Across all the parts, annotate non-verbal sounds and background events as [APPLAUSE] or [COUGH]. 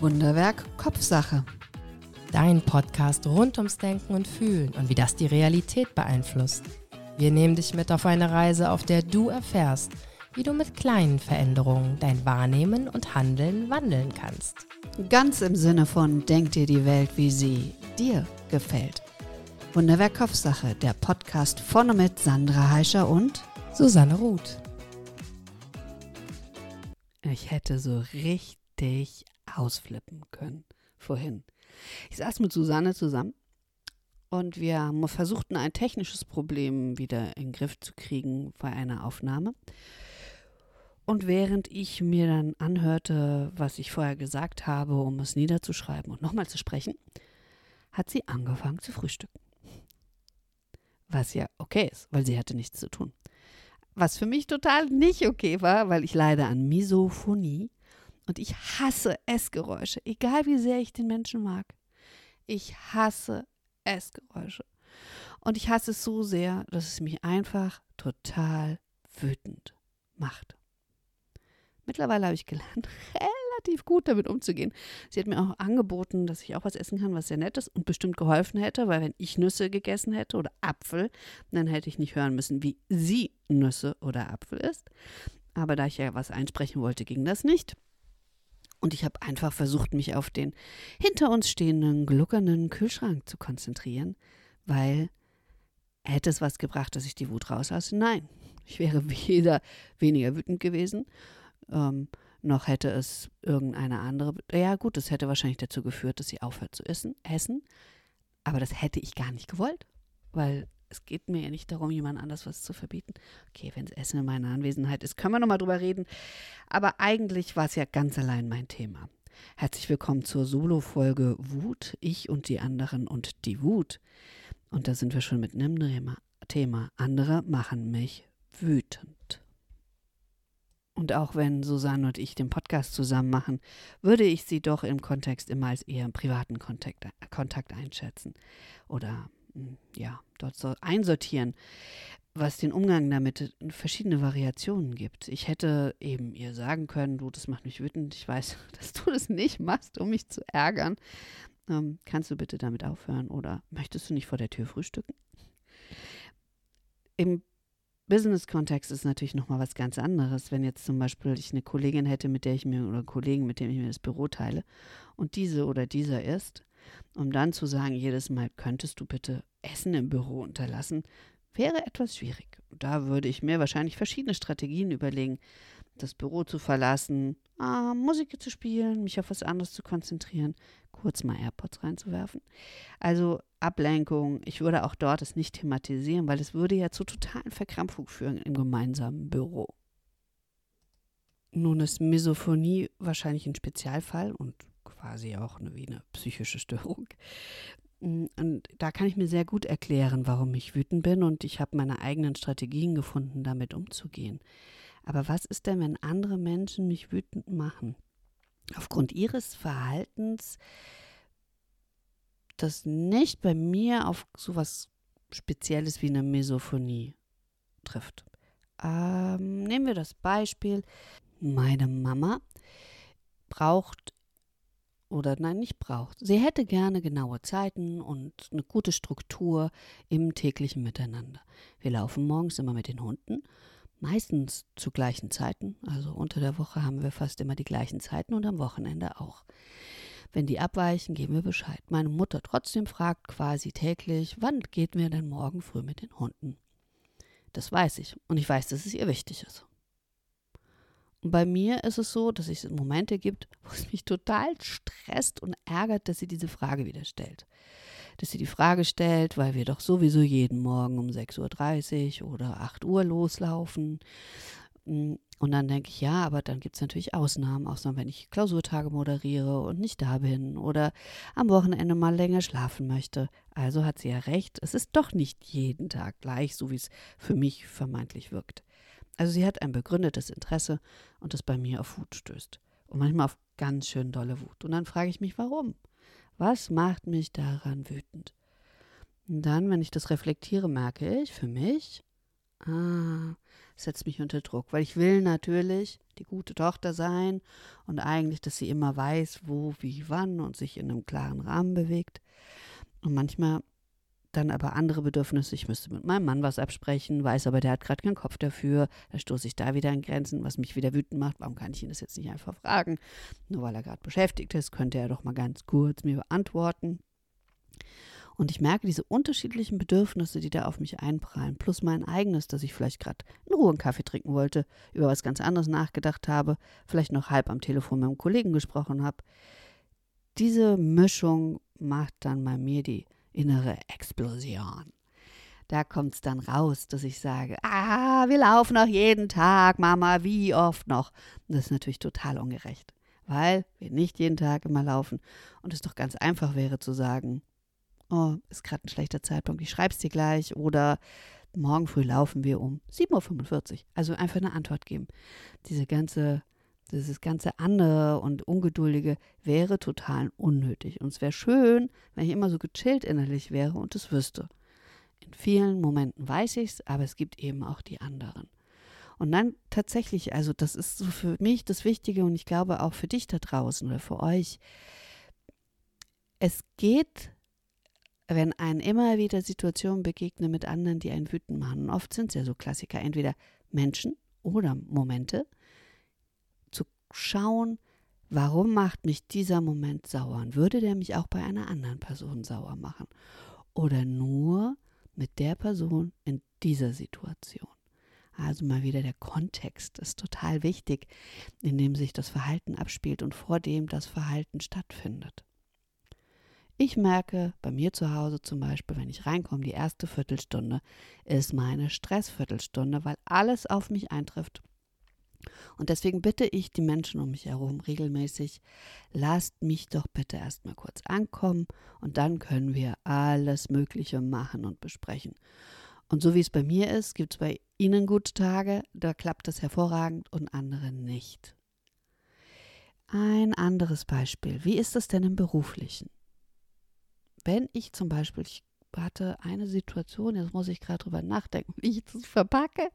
Wunderwerk Kopfsache. Dein Podcast rund ums Denken und Fühlen und wie das die Realität beeinflusst. Wir nehmen dich mit auf eine Reise, auf der du erfährst, wie du mit kleinen Veränderungen dein Wahrnehmen und Handeln wandeln kannst. Ganz im Sinne von Denk dir die Welt, wie sie dir gefällt. Wunderwerk Kopfsache, der Podcast vorne mit Sandra Heischer und Susanne Ruth. Ich hätte so richtig ausflippen können vorhin. Ich saß mit Susanne zusammen und wir versuchten ein technisches Problem wieder in den Griff zu kriegen bei einer Aufnahme. Und während ich mir dann anhörte, was ich vorher gesagt habe, um es niederzuschreiben und nochmal zu sprechen, hat sie angefangen zu frühstücken. Was ja okay ist, weil sie hatte nichts zu tun. Was für mich total nicht okay war, weil ich leide an Misophonie und ich hasse Essgeräusche, egal wie sehr ich den Menschen mag. Ich hasse Essgeräusche. Und ich hasse es so sehr, dass es mich einfach total wütend macht. Mittlerweile habe ich gelernt, [LAUGHS] relativ gut damit umzugehen. Sie hat mir auch angeboten, dass ich auch was essen kann, was sehr nett ist und bestimmt geholfen hätte, weil wenn ich Nüsse gegessen hätte oder Apfel, dann hätte ich nicht hören müssen, wie sie Nüsse oder Apfel isst. Aber da ich ja was einsprechen wollte, ging das nicht. Und ich habe einfach versucht, mich auf den hinter uns stehenden, gluckernden Kühlschrank zu konzentrieren, weil hätte es was gebracht, dass ich die Wut rauslasse? Nein. Ich wäre [LAUGHS] weder weniger wütend gewesen, ähm, noch hätte es irgendeine andere. Ja, gut, das hätte wahrscheinlich dazu geführt, dass sie aufhört zu essen, essen. Aber das hätte ich gar nicht gewollt, weil es geht mir ja nicht darum, jemand anders was zu verbieten. Okay, wenn es Essen in meiner Anwesenheit ist, können wir nochmal drüber reden. Aber eigentlich war es ja ganz allein mein Thema. Herzlich willkommen zur Solo-Folge Wut, ich und die anderen und die Wut. Und da sind wir schon mit einem Thema. Andere machen mich wütend. Und auch wenn Susanne und ich den Podcast zusammen machen, würde ich sie doch im Kontext immer als eher im privaten Kontakt, Kontakt einschätzen. Oder ja, dort so einsortieren, was den Umgang damit verschiedene Variationen gibt. Ich hätte eben ihr sagen können, du, das macht mich wütend, ich weiß, [LAUGHS] dass du das nicht machst, um mich zu ärgern. Ähm, kannst du bitte damit aufhören oder möchtest du nicht vor der Tür frühstücken? Im Business-Kontext ist natürlich nochmal was ganz anderes, wenn jetzt zum Beispiel ich eine Kollegin hätte, mit der ich mir oder einen Kollegen, mit dem ich mir das Büro teile und diese oder dieser ist, um dann zu sagen, jedes Mal könntest du bitte Essen im Büro unterlassen, wäre etwas schwierig. Da würde ich mir wahrscheinlich verschiedene Strategien überlegen, das Büro zu verlassen, ah, Musik zu spielen, mich auf was anderes zu konzentrieren, kurz mal AirPods reinzuwerfen. Also Ablenkung, ich würde auch dort es nicht thematisieren, weil es würde ja zu totalen Verkrampfung führen im gemeinsamen Büro. Nun ist Misophonie wahrscheinlich ein Spezialfall und quasi auch eine, wie eine psychische Störung. Mm, und da kann ich mir sehr gut erklären, warum ich wütend bin und ich habe meine eigenen Strategien gefunden, damit umzugehen. Aber was ist denn, wenn andere Menschen mich wütend machen? Aufgrund ihres Verhaltens, das nicht bei mir auf so was Spezielles wie eine Misophonie trifft. Ähm, nehmen wir das Beispiel, meine Mama braucht oder nein, nicht braucht. Sie hätte gerne genaue Zeiten und eine gute Struktur im täglichen Miteinander. Wir laufen morgens immer mit den Hunden, meistens zu gleichen Zeiten. Also unter der Woche haben wir fast immer die gleichen Zeiten und am Wochenende auch. Wenn die abweichen, geben wir Bescheid. Meine Mutter trotzdem fragt quasi täglich, wann geht mir denn morgen früh mit den Hunden? Das weiß ich und ich weiß, dass es ihr wichtig ist. Bei mir ist es so, dass es Momente gibt, wo es mich total stresst und ärgert, dass sie diese Frage wieder stellt. Dass sie die Frage stellt, weil wir doch sowieso jeden Morgen um 6.30 Uhr oder 8 Uhr loslaufen. Mm, und dann denke ich, ja, aber dann gibt es natürlich Ausnahmen, Ausnahmen, wenn ich Klausurtage moderiere und nicht da bin oder am Wochenende mal länger schlafen möchte. Also hat sie ja recht, es ist doch nicht jeden Tag gleich, so wie es für mich vermeintlich wirkt. Also sie hat ein begründetes Interesse und das bei mir auf Wut stößt. Und manchmal auf ganz schön dolle Wut. Und dann frage ich mich, warum? Was macht mich daran wütend? Und dann, wenn ich das reflektiere, merke ich für mich, ah, setzt mich unter Druck, weil ich will natürlich die gute Tochter sein und eigentlich, dass sie immer weiß, wo, wie, wann und sich in einem klaren Rahmen bewegt. Und manchmal dann aber andere Bedürfnisse. Ich müsste mit meinem Mann was absprechen, weiß aber, der hat gerade keinen Kopf dafür. Da stoße ich da wieder an Grenzen, was mich wieder wütend macht. Warum kann ich ihn das jetzt nicht einfach fragen? Nur weil er gerade beschäftigt ist, könnte er doch mal ganz kurz mir beantworten. Und ich merke diese unterschiedlichen Bedürfnisse, die da auf mich einprallen, plus mein eigenes, dass ich vielleicht gerade in Ruhe einen Kaffee trinken wollte, über was ganz anderes nachgedacht habe, vielleicht noch halb am Telefon mit einem Kollegen gesprochen habe. Diese Mischung macht dann bei mir die innere Explosion. Da kommt es dann raus, dass ich sage, ah, wir laufen noch jeden Tag, Mama, wie oft noch? Und das ist natürlich total ungerecht, weil wir nicht jeden Tag immer laufen und es doch ganz einfach wäre zu sagen, oh, ist gerade ein schlechter Zeitpunkt, ich schreibe es dir gleich oder morgen früh laufen wir um 7.45 Uhr. Also einfach eine Antwort geben. Diese ganze dieses ganze andere und ungeduldige wäre total unnötig. Und es wäre schön, wenn ich immer so gechillt innerlich wäre und es wüsste. In vielen Momenten weiß ich es, aber es gibt eben auch die anderen. Und dann tatsächlich, also das ist so für mich das Wichtige und ich glaube auch für dich da draußen oder für euch. Es geht, wenn einen immer wieder Situationen begegnen mit anderen, die einen wütend machen. Und oft sind es ja so Klassiker, entweder Menschen oder Momente, schauen, warum macht mich dieser Moment sauer und würde der mich auch bei einer anderen Person sauer machen oder nur mit der Person in dieser Situation. Also mal wieder der Kontext ist total wichtig, in dem sich das Verhalten abspielt und vor dem das Verhalten stattfindet. Ich merke bei mir zu Hause zum Beispiel, wenn ich reinkomme, die erste Viertelstunde ist meine Stressviertelstunde, weil alles auf mich eintrifft, und deswegen bitte ich die Menschen um mich herum regelmäßig, lasst mich doch bitte erstmal kurz ankommen und dann können wir alles Mögliche machen und besprechen. Und so wie es bei mir ist, gibt es bei Ihnen gute Tage, da klappt das hervorragend und andere nicht. Ein anderes Beispiel. Wie ist das denn im beruflichen? Wenn ich zum Beispiel, ich hatte eine Situation, jetzt muss ich gerade drüber nachdenken, [LAUGHS] wie ich das verpacke.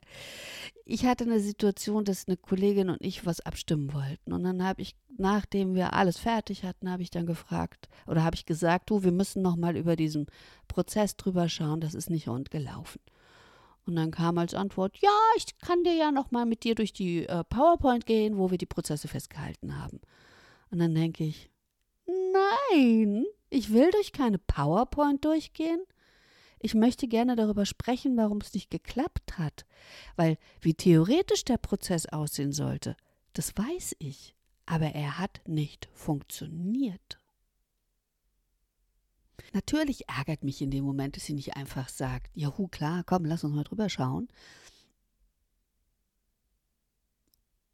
Ich hatte eine Situation, dass eine Kollegin und ich was abstimmen wollten. Und dann habe ich, nachdem wir alles fertig hatten, habe ich dann gefragt oder habe ich gesagt, du, wir müssen noch mal über diesen Prozess drüber schauen, das ist nicht rund gelaufen. Und dann kam als Antwort, ja, ich kann dir ja noch mal mit dir durch die äh, PowerPoint gehen, wo wir die Prozesse festgehalten haben. Und dann denke ich, nein, ich will durch keine PowerPoint durchgehen. Ich möchte gerne darüber sprechen, warum es nicht geklappt hat. Weil wie theoretisch der Prozess aussehen sollte, das weiß ich. Aber er hat nicht funktioniert. Natürlich ärgert mich in dem Moment, dass sie nicht einfach sagt, juhu, klar, komm, lass uns mal drüber schauen,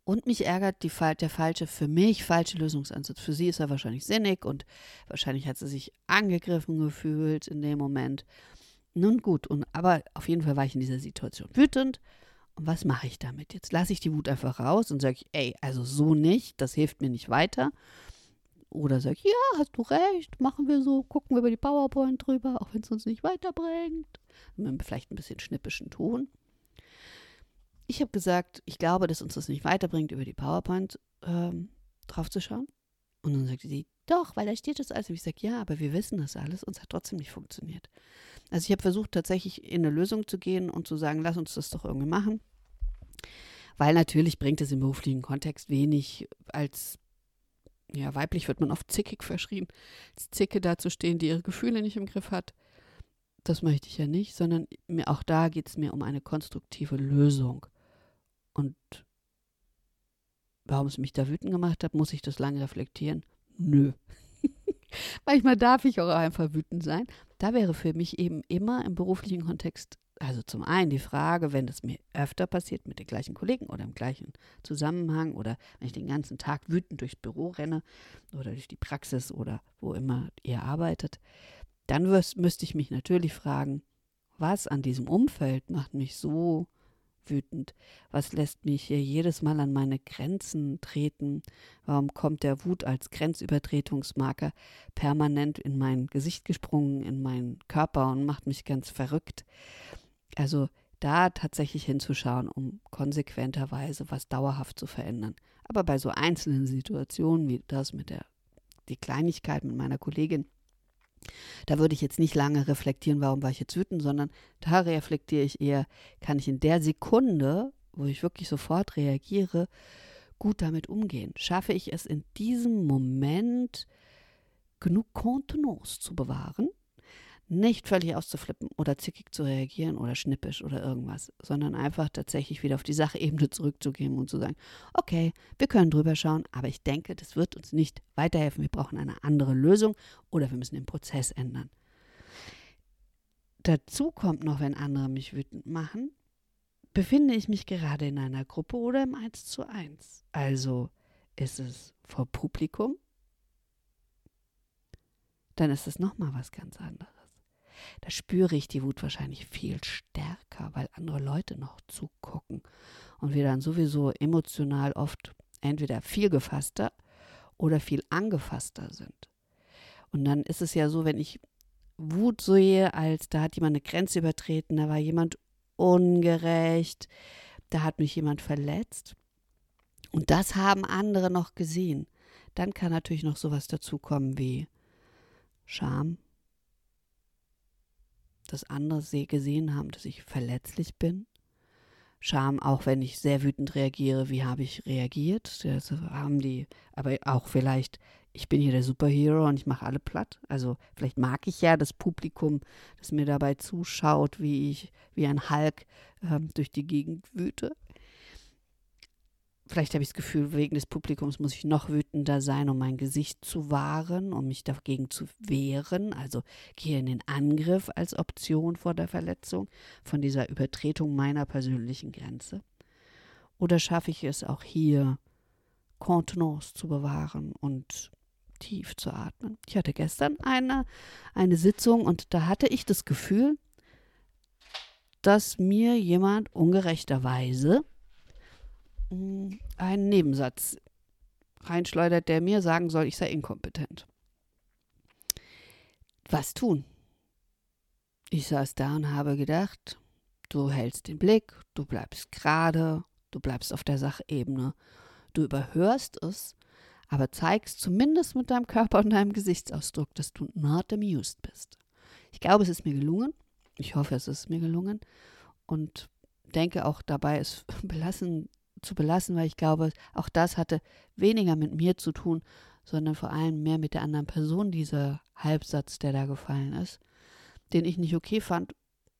Und mich ärgert die, der falsche, für mich falsche Lösungsansatz. Für sie ist er wahrscheinlich sinnig und wahrscheinlich hat sie sich angegriffen gefühlt in dem Moment. Nun gut, und, aber auf jeden Fall war ich in dieser Situation wütend. Und was mache ich damit? Jetzt lasse ich die Wut einfach raus und sage, ey, also so nicht, das hilft mir nicht weiter. Oder sage ich, ja, hast du recht, machen wir so, gucken wir über die PowerPoint drüber, auch wenn es uns nicht weiterbringt. Mit vielleicht ein bisschen schnippischen Ton. Ich habe gesagt, ich glaube, dass uns das nicht weiterbringt, über die PowerPoint ähm, draufzuschauen. Und dann sagte sie, doch, weil da steht das alles. Und ich sage, ja, aber wir wissen das alles und es hat trotzdem nicht funktioniert. Also ich habe versucht, tatsächlich in eine Lösung zu gehen und zu sagen, lass uns das doch irgendwie machen. Weil natürlich bringt es im beruflichen Kontext wenig, als ja, weiblich wird man oft zickig verschrien, als Zicke dazustehen, die ihre Gefühle nicht im Griff hat. Das möchte ich ja nicht, sondern mir, auch da geht es mir um eine konstruktive Lösung. Und warum es mich da wütend gemacht hat, muss ich das lange reflektieren? Nö. [LAUGHS] Manchmal darf ich auch einfach wütend sein. Da wäre für mich eben immer im beruflichen Kontext, also zum einen die Frage, wenn das mir öfter passiert mit den gleichen Kollegen oder im gleichen Zusammenhang oder wenn ich den ganzen Tag wütend durchs Büro renne oder durch die Praxis oder wo immer ihr arbeitet, dann müsste ich mich natürlich fragen, was an diesem Umfeld macht mich so wütend? Was lässt mich hier jedes Mal an meine Grenzen treten? Warum kommt der Wut als Grenzübertretungsmarker permanent in mein Gesicht gesprungen, in meinen Körper und macht mich ganz verrückt? Also da tatsächlich hinzuschauen, um konsequenterweise was dauerhaft zu verändern. Aber bei so einzelnen Situationen wie das mit der die Kleinigkeit mit meiner Kollegin, da würde ich jetzt nicht lange reflektieren, warum war ich jetzt wütend, sondern da reflektiere ich eher, kann ich in der Sekunde, wo ich wirklich sofort reagiere, gut damit umgehen? Schaffe ich es in diesem Moment, genug Kontenance zu bewahren, nicht völlig auszuflippen oder zickig zu reagieren oder schnippisch oder irgendwas, sondern einfach tatsächlich wieder auf die Sachebene zurückzugehen und zu sagen, okay, wir können drüber schauen, aber ich denke, das wird uns nicht weiterhelfen. Wir brauchen eine andere Lösung oder wir müssen den Prozess ändern. Dazu kommt noch, wenn andere mich wütend machen, befinde ich mich gerade in einer Gruppe oder im 1 zu 1. Also ist es vor Publikum, dann ist es nochmal was ganz anderes. Da spüre ich die Wut wahrscheinlich viel stärker, weil andere Leute noch zugucken und wir dann sowieso emotional oft entweder viel gefasster oder viel angefasster sind. Und dann ist es ja so, wenn ich Wut sehe, als da hat jemand eine Grenze übertreten, da war jemand ungerecht, da hat mich jemand verletzt. Und das haben andere noch gesehen. Dann kann natürlich noch sowas dazukommen wie Scham, dass andere gesehen haben, dass ich verletzlich bin. Scham, auch wenn ich sehr wütend reagiere, wie habe ich reagiert? Das haben die, aber auch vielleicht, ich bin hier der Superhero und ich mache alle platt. Also vielleicht mag ich ja das Publikum, das mir dabei zuschaut, wie ich wie ein Hulk ähm, durch die Gegend wüte vielleicht habe ich das Gefühl, wegen des Publikums muss ich noch wütender sein, um mein Gesicht zu wahren, um mich dagegen zu wehren. Also gehe in den Angriff als Option vor der Verletzung von dieser Übertretung meiner persönlichen Grenze. Oder schaffe ich es auch hier, Kontenance zu bewahren und tief zu atmen? Ich hatte gestern eine, eine Sitzung und da hatte ich das Gefühl, dass mir jemand ungerechterweise einen Nebensatz reinschleudert, der mir sagen soll, ich sei inkompetent. Was tun? Ich saß da und habe gedacht, du hältst den Blick, du bleibst gerade, du bleibst auf der Sachebene, du überhörst es, aber zeigst zumindest mit deinem Körper und deinem Gesichtsausdruck, dass du not amused bist. Ich glaube, es ist mir gelungen. Ich hoffe, es ist mir gelungen. Und denke auch dabei, es [LAUGHS] belassen zu belassen, weil ich glaube, auch das hatte weniger mit mir zu tun, sondern vor allem mehr mit der anderen Person, dieser Halbsatz, der da gefallen ist, den ich nicht okay fand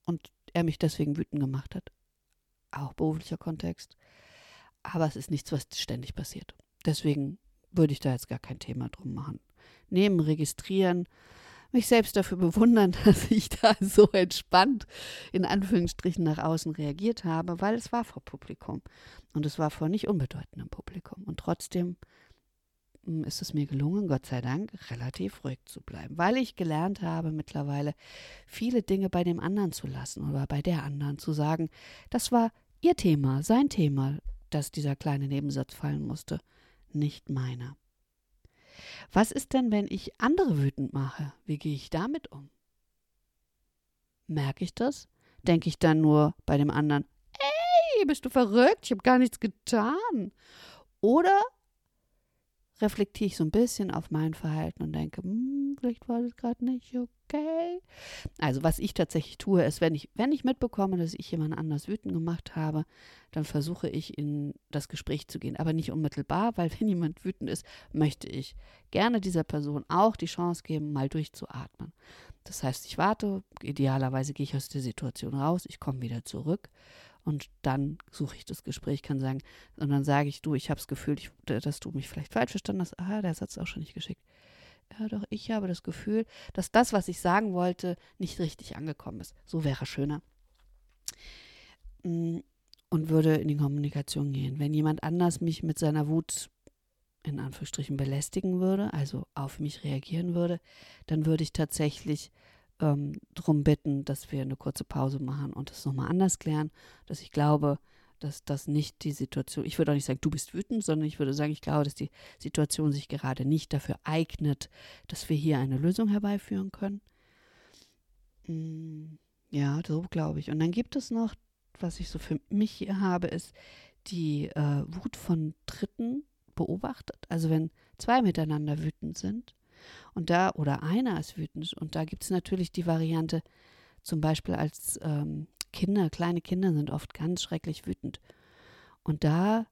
und er mich deswegen wütend gemacht hat. Auch beruflicher Kontext. Aber es ist nichts, was ständig passiert. Deswegen würde ich da jetzt gar kein Thema drum machen. Nehmen, registrieren, mich selbst dafür bewundern, [LAUGHS] dass ich da so entspannt in Anführungsstrichen nach außen reagiert habe, weil es war vor Publikum und es war vor nicht unbedeutendem Publikum. Und trotzdem hm, ist es mir gelungen, Gott sei Dank, relativ ruhig zu bleiben, weil ich gelernt habe mittlerweile, viele Dinge bei dem anderen zu lassen oder bei der anderen zu sagen, das war ihr Thema, sein Thema, dass dieser kleine Nebensatz fallen musste, nicht meiner. Was ist denn, wenn ich andere wütend mache? Wie gehe ich damit um? Merke ich das? Denke ich dann nur bei dem anderen, ey, bist du verrückt? Ich habe gar nichts getan. Oder reflektiere ich so ein bisschen auf mein Verhalten und denke, hm, vielleicht war das gerade nicht okay. Also was ich tatsächlich tue, ist, wenn ich, wenn ich mitbekomme, dass ich jemand anders wütend gemacht habe, dann versuche ich in das Gespräch zu gehen. Aber nicht unmittelbar, weil wenn jemand wütend ist, möchte ich gerne dieser Person auch die Chance geben, mal durchzuatmen. Das heißt, ich warte, idealerweise gehe ich aus der Situation raus, ich komme wieder zurück und dann suche ich das Gespräch, kann sagen, und dann sage ich, du, ich habe das Gefühl, ich, dass du mich vielleicht falsch verstanden hast. Ah, der Satz ist auch schon nicht geschickt. Ja, doch, ich habe das Gefühl, dass das, was ich sagen wollte, nicht richtig angekommen ist. So wäre schöner. Mm, und würde in die Kommunikation gehen. Wenn jemand anders mich mit seiner Wut in Anführungsstrichen belästigen würde, also auf mich reagieren würde, dann würde ich tatsächlich ähm, darum bitten, dass wir eine kurze Pause machen und das nochmal anders klären, dass ich glaube, dass das nicht die Situation, ich würde auch nicht sagen, du bist wütend, sondern ich würde sagen, ich glaube, dass die Situation sich gerade nicht dafür eignet, dass wir hier eine Lösung herbeiführen können. Mm, ja, so glaube ich. Und dann gibt es noch was ich so für mich hier habe, ist die äh, Wut von Dritten beobachtet. Also wenn zwei miteinander wütend sind und da oder einer ist wütend und da gibt es natürlich die Variante, zum Beispiel als ähm, Kinder, kleine Kinder sind oft ganz schrecklich wütend. Und da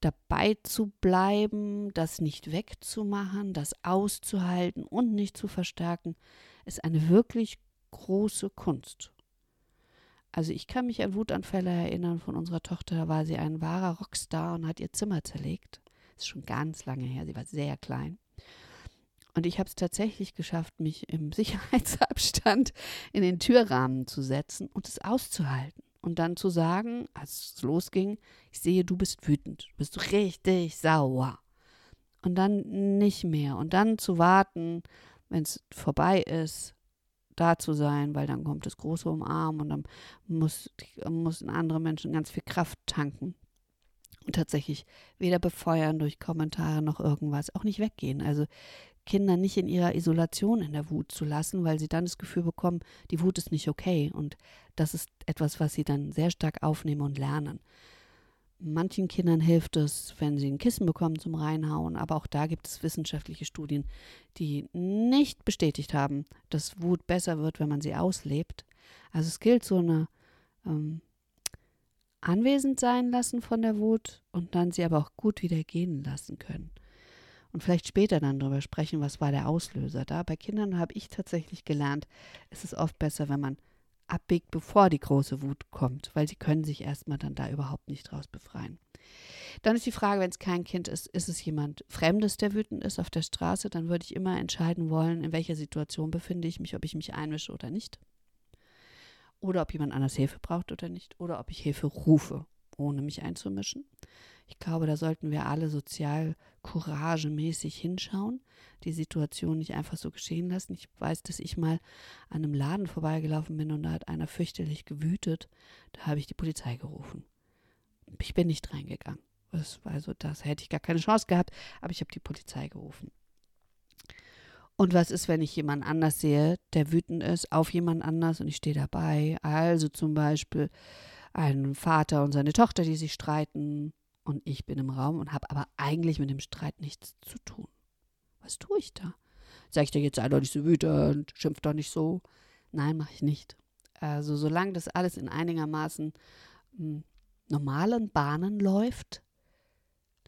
dabei zu bleiben, das nicht wegzumachen, das auszuhalten und nicht zu verstärken, ist eine wirklich große Kunst. Also ich kann mich an Wutanfälle erinnern von unserer Tochter, da war sie ein wahrer Rockstar und hat ihr Zimmer zerlegt. Das ist schon ganz lange her, sie war sehr klein. Und ich habe es tatsächlich geschafft, mich im [LAUGHS] Sicherheitsabstand in den Türrahmen zu setzen und es auszuhalten. Und dann zu sagen, als es losging, ich sehe, du bist wütend, du bist richtig sauer. Und dann nicht mehr. Und dann zu warten, wenn es vorbei ist, da zu sein, weil dann kommt das große Umarmen und dann muss, müssen andere Menschen ganz viel Kraft tanken. Und tatsächlich weder befeuern durch Kommentare noch irgendwas, auch nicht weggehen. Also Kinder nicht in ihrer Isolation in der Wut zu lassen, weil sie dann das Gefühl bekommen, die Wut ist nicht okay. Und das ist etwas, was sie dann sehr stark aufnehmen und lernen. Manchen Kindern hilft es, wenn sie ein Kissen bekommen zum Reinhauen, aber auch da gibt es wissenschaftliche Studien, die nicht bestätigt haben, dass Wut besser wird, wenn man sie auslebt. Also es gilt so eine ähm, anwesend sein lassen von der Wut und dann sie aber auch gut wieder gehen lassen können. Und vielleicht später dann darüber sprechen, was war der Auslöser da. Bei Kindern habe ich tatsächlich gelernt, es ist oft besser, wenn man abbiegt, bevor die große Wut kommt, weil sie können sich erstmal dann da überhaupt nicht draus befreien. Dann ist die Frage, wenn es kein Kind ist, ist es jemand Fremdes, der wütend ist auf der Straße, dann würde ich immer entscheiden wollen, in welcher Situation befinde ich mich, ob ich mich einmische oder nicht. Oder ob jemand anders Hilfe braucht oder nicht. Oder ob ich Hilfe rufe, ohne mich einzumischen. Ich glaube, da sollten wir alle sozial couragemäßig hinschauen, die Situation nicht einfach so geschehen lassen. Ich weiß, dass ich mal an einem Laden vorbeigelaufen bin und da hat einer fürchterlich gewütet. Da habe ich die Polizei gerufen. Ich bin nicht reingegangen. Das, also das hätte ich gar keine Chance gehabt, aber ich habe die Polizei gerufen. Und was ist, wenn ich jemand anders sehe, der wütend ist auf jemand anders und ich stehe dabei? Also zum Beispiel ein Vater und seine Tochter, die sich streiten und ich bin im Raum und habe aber eigentlich mit dem Streit nichts zu tun. Was tue ich da? Sag ich dir jetzt, sei doch nicht so wütend, schimpf doch nicht so. Nein, mache ich nicht. Also solange das alles in einigermaßen hm, normalen Bahnen läuft,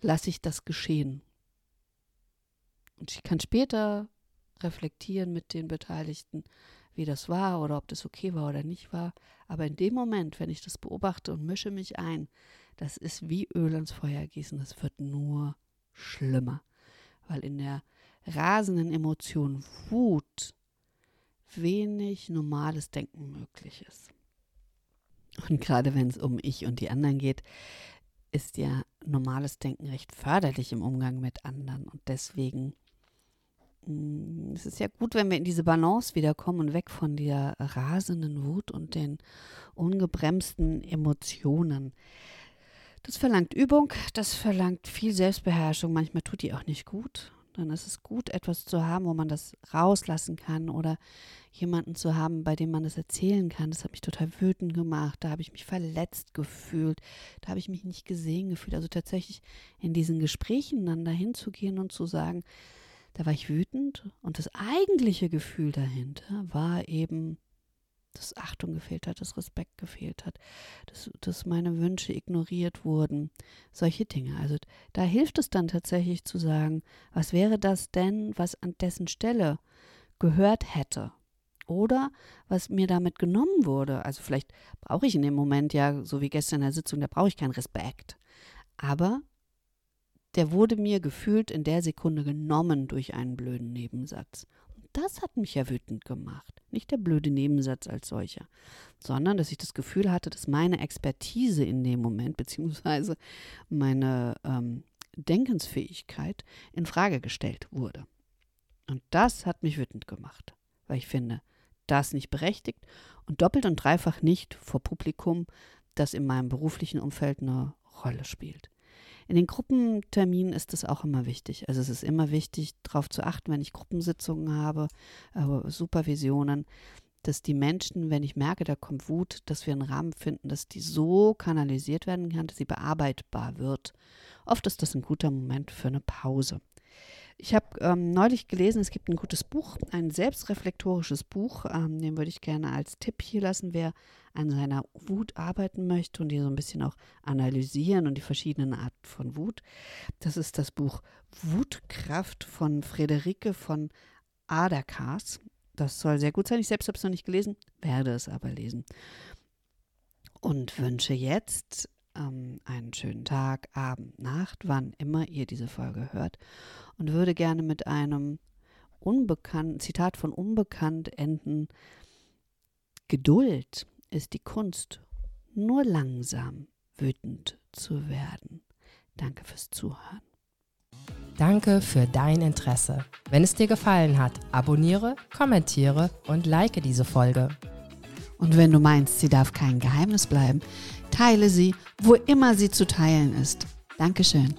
lasse ich das geschehen. Und ich kann später reflektieren mit den Beteiligten, wie das war oder ob das okay war oder nicht war. Aber in dem Moment, wenn ich das beobachte und mische mich ein, das ist wie Öl ins Feuer gießen. Das wird nur schlimmer. Weil in der rasenden Emotion Wut wenig normales Denken möglich ist. Und gerade wenn es um ich und die anderen geht, ist ja normales Denken recht förderlich im Umgang mit anderen. Und deswegen mm, es ist ja gut, wenn wir in diese Balance wiederkommen und weg von der rasenden Wut und den ungebremsten Emotionen. Das verlangt Übung, das verlangt viel Selbstbeherrschung. Manchmal tut die auch nicht gut. Dann ist es gut, etwas zu haben, wo man das rauslassen kann oder jemanden zu haben, bei dem man das erzählen kann. Das hat mich total wütend gemacht. Da habe ich mich verletzt gefühlt. Da habe ich mich nicht gesehen gefühlt. Also tatsächlich in diesen Gesprächen dann dahin zu gehen und zu sagen, da war ich wütend und das eigentliche Gefühl dahinter war eben dass Achtung gefehlt hat, dass Respekt gefehlt hat, dass, dass meine Wünsche ignoriert wurden. Solche Dinge. Also da hilft es dann tatsächlich zu sagen, was wäre das denn, was an dessen Stelle gehört hätte? Oder was mir damit genommen wurde. Also vielleicht brauche ich in dem Moment ja, so wie gestern in der Sitzung, da brauche ich keinen Respekt. Aber der wurde mir gefühlt in der Sekunde genommen durch einen blöden Nebensatz das hat mich ja wütend gemacht. Nicht der blöde Nebensatz als solcher, sondern dass ich das Gefühl hatte, dass meine Expertise in dem Moment, beziehungsweise meine ähm, Denkensfähigkeit in Frage gestellt wurde. Und das hat mich wütend gemacht, weil ich finde, das nicht berechtigt und doppelt und dreifach nicht vor Publikum, das in meinem beruflichen Umfeld eine Rolle spielt. In den Gruppenterminen ist es auch immer wichtig. Also es ist immer wichtig, darauf zu achten, wenn ich Gruppensitzungen habe, äh, Supervisionen, dass die Menschen, wenn ich merke, da kommt Wut, dass wir einen Rahmen finden, dass die so kanalisiert werden kann, dass sie bearbeitbar wird. Oft ist das ein guter Moment für eine Pause. Ich habe ähm, neulich gelesen, es gibt ein gutes Buch, ein selbstreflektorisches Buch, ähm, den würde ich gerne als Tipp hier lassen, wer an seiner Wut arbeiten möchte und die so ein bisschen auch analysieren und die verschiedenen Arten von Wut. Das ist das Buch Wutkraft von Friederike von Aderkas. Das soll sehr gut sein. Ich selbst habe es noch nicht gelesen, werde es aber lesen. Und wünsche jetzt ähm, einen schönen Tag, Abend, Nacht, wann immer ihr diese Folge hört. Und würde gerne mit einem unbekannten Zitat von Unbekannt enden. Geduld ist die Kunst, nur langsam wütend zu werden. Danke fürs Zuhören. Danke für dein Interesse. Wenn es dir gefallen hat, abonniere, kommentiere und like diese Folge. Und wenn du meinst, sie darf kein Geheimnis bleiben, teile sie, wo immer sie zu teilen ist. Dankeschön.